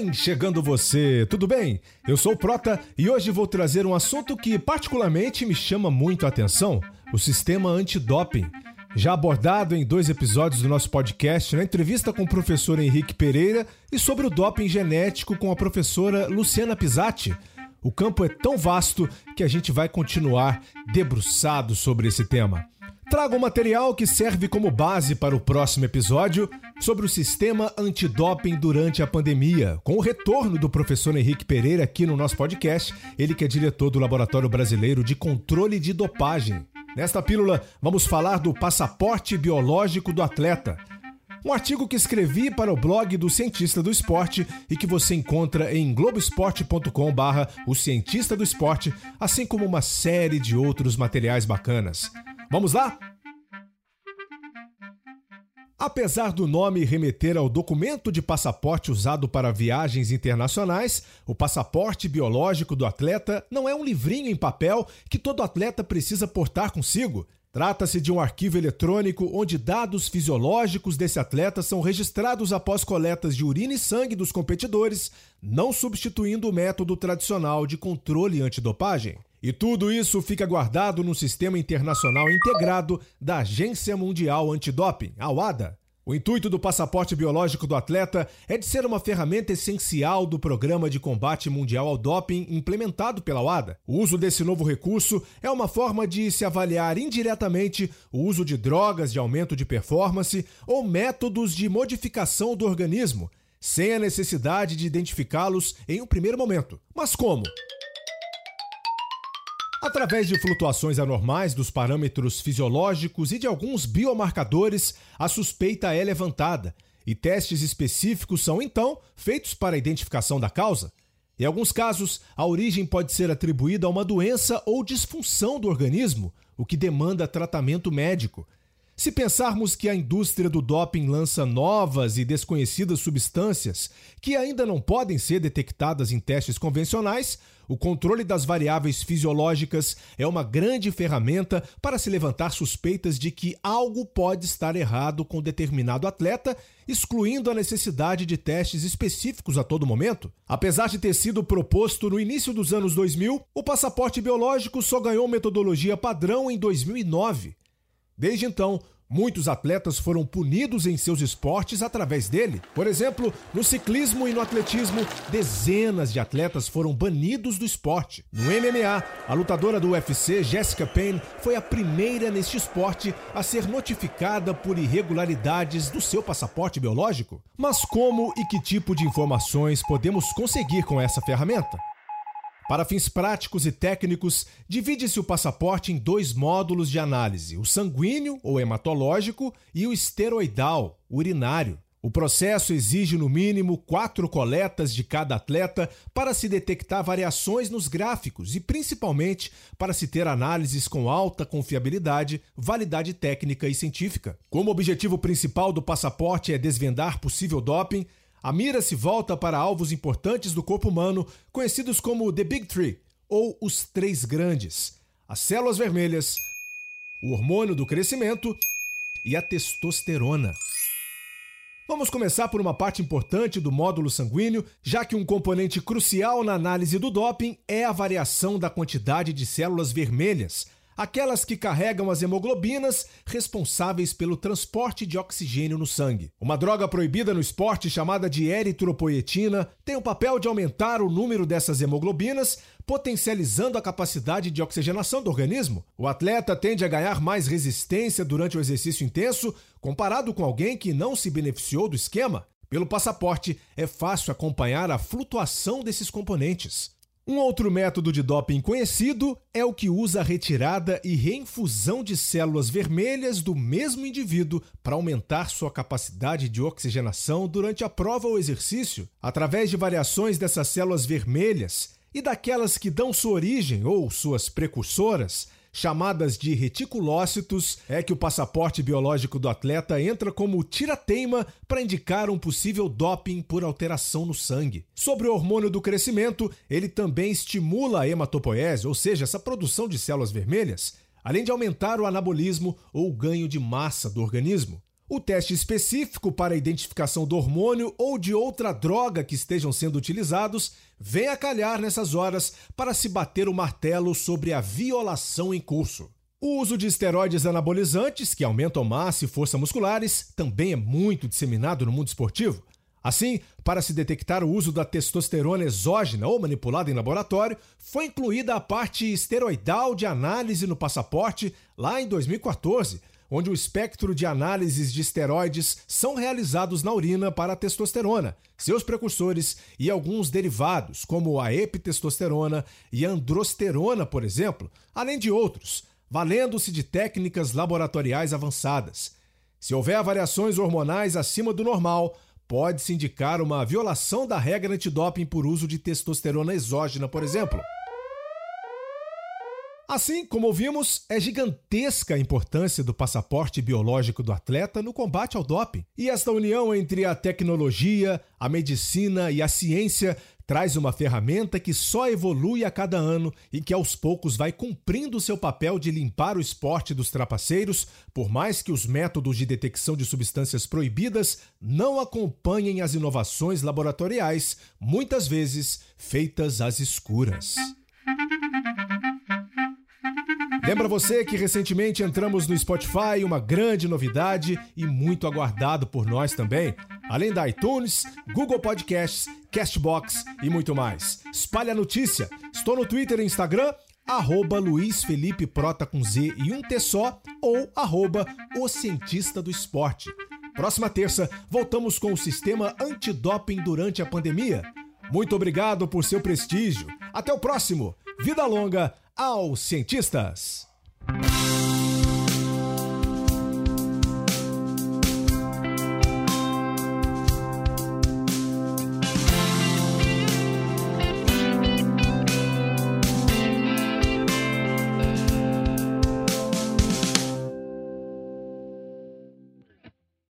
Vem chegando você, tudo bem? Eu sou o Prota e hoje vou trazer um assunto que particularmente me chama muito a atenção: o sistema antidoping. Já abordado em dois episódios do nosso podcast, na entrevista com o professor Henrique Pereira e sobre o doping genético com a professora Luciana Pisatti. O campo é tão vasto que a gente vai continuar debruçado sobre esse tema. Trago um material que serve como base para o próximo episódio sobre o sistema antidoping durante a pandemia, com o retorno do professor Henrique Pereira aqui no nosso podcast, ele que é diretor do Laboratório Brasileiro de Controle de Dopagem. Nesta pílula, vamos falar do passaporte biológico do atleta. Um artigo que escrevi para o blog do Cientista do Esporte e que você encontra em globesport.com/barra o Cientista do Esporte, assim como uma série de outros materiais bacanas. Vamos lá? Apesar do nome remeter ao documento de passaporte usado para viagens internacionais, o passaporte biológico do atleta não é um livrinho em papel que todo atleta precisa portar consigo. Trata-se de um arquivo eletrônico onde dados fisiológicos desse atleta são registrados após coletas de urina e sangue dos competidores, não substituindo o método tradicional de controle antidopagem. E tudo isso fica guardado no Sistema Internacional Integrado da Agência Mundial Antidoping, a WADA. O intuito do passaporte biológico do atleta é de ser uma ferramenta essencial do Programa de Combate Mundial ao Doping implementado pela WADA. O uso desse novo recurso é uma forma de se avaliar indiretamente o uso de drogas de aumento de performance ou métodos de modificação do organismo, sem a necessidade de identificá-los em um primeiro momento. Mas como? Através de flutuações anormais dos parâmetros fisiológicos e de alguns biomarcadores, a suspeita é levantada e testes específicos são então feitos para a identificação da causa. Em alguns casos, a origem pode ser atribuída a uma doença ou disfunção do organismo, o que demanda tratamento médico. Se pensarmos que a indústria do doping lança novas e desconhecidas substâncias que ainda não podem ser detectadas em testes convencionais, o controle das variáveis fisiológicas é uma grande ferramenta para se levantar suspeitas de que algo pode estar errado com determinado atleta, excluindo a necessidade de testes específicos a todo momento. Apesar de ter sido proposto no início dos anos 2000, o passaporte biológico só ganhou metodologia padrão em 2009. Desde então, Muitos atletas foram punidos em seus esportes através dele. Por exemplo, no ciclismo e no atletismo, dezenas de atletas foram banidos do esporte. No MMA, a lutadora do UFC, Jessica Payne, foi a primeira neste esporte a ser notificada por irregularidades do seu passaporte biológico. Mas como e que tipo de informações podemos conseguir com essa ferramenta? Para fins práticos e técnicos, divide-se o passaporte em dois módulos de análise: o sanguíneo ou hematológico e o esteroidal, urinário. O processo exige no mínimo quatro coletas de cada atleta para se detectar variações nos gráficos e, principalmente, para se ter análises com alta confiabilidade, validade técnica e científica. Como objetivo principal do passaporte é desvendar possível doping, a mira se volta para alvos importantes do corpo humano, conhecidos como The Big Three, ou os Três Grandes: as células vermelhas, o hormônio do crescimento e a testosterona. Vamos começar por uma parte importante do módulo sanguíneo, já que um componente crucial na análise do doping é a variação da quantidade de células vermelhas, aquelas que carregam as hemoglobinas responsáveis pelo transporte de oxigênio no sangue. Uma droga proibida no esporte chamada de eritropoetina tem o papel de aumentar o número dessas hemoglobinas, potencializando a capacidade de oxigenação do organismo. O atleta tende a ganhar mais resistência durante o exercício intenso comparado com alguém que não se beneficiou do esquema. Pelo passaporte, é fácil acompanhar a flutuação desses componentes. Um outro método de doping conhecido é o que usa a retirada e reinfusão de células vermelhas do mesmo indivíduo para aumentar sua capacidade de oxigenação durante a prova ou exercício, através de variações dessas células vermelhas e daquelas que dão sua origem ou suas precursoras chamadas de reticulócitos, é que o passaporte biológico do atleta entra como tira-teima para indicar um possível doping por alteração no sangue. Sobre o hormônio do crescimento, ele também estimula a hematopoese, ou seja, essa produção de células vermelhas, além de aumentar o anabolismo ou ganho de massa do organismo. O teste específico para a identificação do hormônio ou de outra droga que estejam sendo utilizados vem a calhar nessas horas para se bater o martelo sobre a violação em curso. O uso de esteroides anabolizantes, que aumentam massa e força musculares, também é muito disseminado no mundo esportivo. Assim, para se detectar o uso da testosterona exógena ou manipulada em laboratório, foi incluída a parte esteroidal de análise no passaporte lá em 2014, onde o espectro de análises de esteroides são realizados na urina para a testosterona, seus precursores e alguns derivados, como a epitestosterona e a androsterona, por exemplo, além de outros, valendo-se de técnicas laboratoriais avançadas. Se houver variações hormonais acima do normal, pode-se indicar uma violação da regra antidoping por uso de testosterona exógena, por exemplo. Assim, como ouvimos, é gigantesca a importância do passaporte biológico do atleta no combate ao doping. E esta união entre a tecnologia, a medicina e a ciência traz uma ferramenta que só evolui a cada ano e que aos poucos vai cumprindo seu papel de limpar o esporte dos trapaceiros, por mais que os métodos de detecção de substâncias proibidas não acompanhem as inovações laboratoriais, muitas vezes feitas às escuras. Lembra você que recentemente entramos no Spotify, uma grande novidade e muito aguardado por nós também. Além da iTunes, Google Podcasts, Castbox e muito mais. Espalhe a notícia. Estou no Twitter e Instagram, arroba Luiz Felipe Prota com Z e um T só, ou arroba o cientista do esporte. Próxima terça, voltamos com o sistema antidoping durante a pandemia. Muito obrigado por seu prestígio. Até o próximo. Vida longa aos cientistas!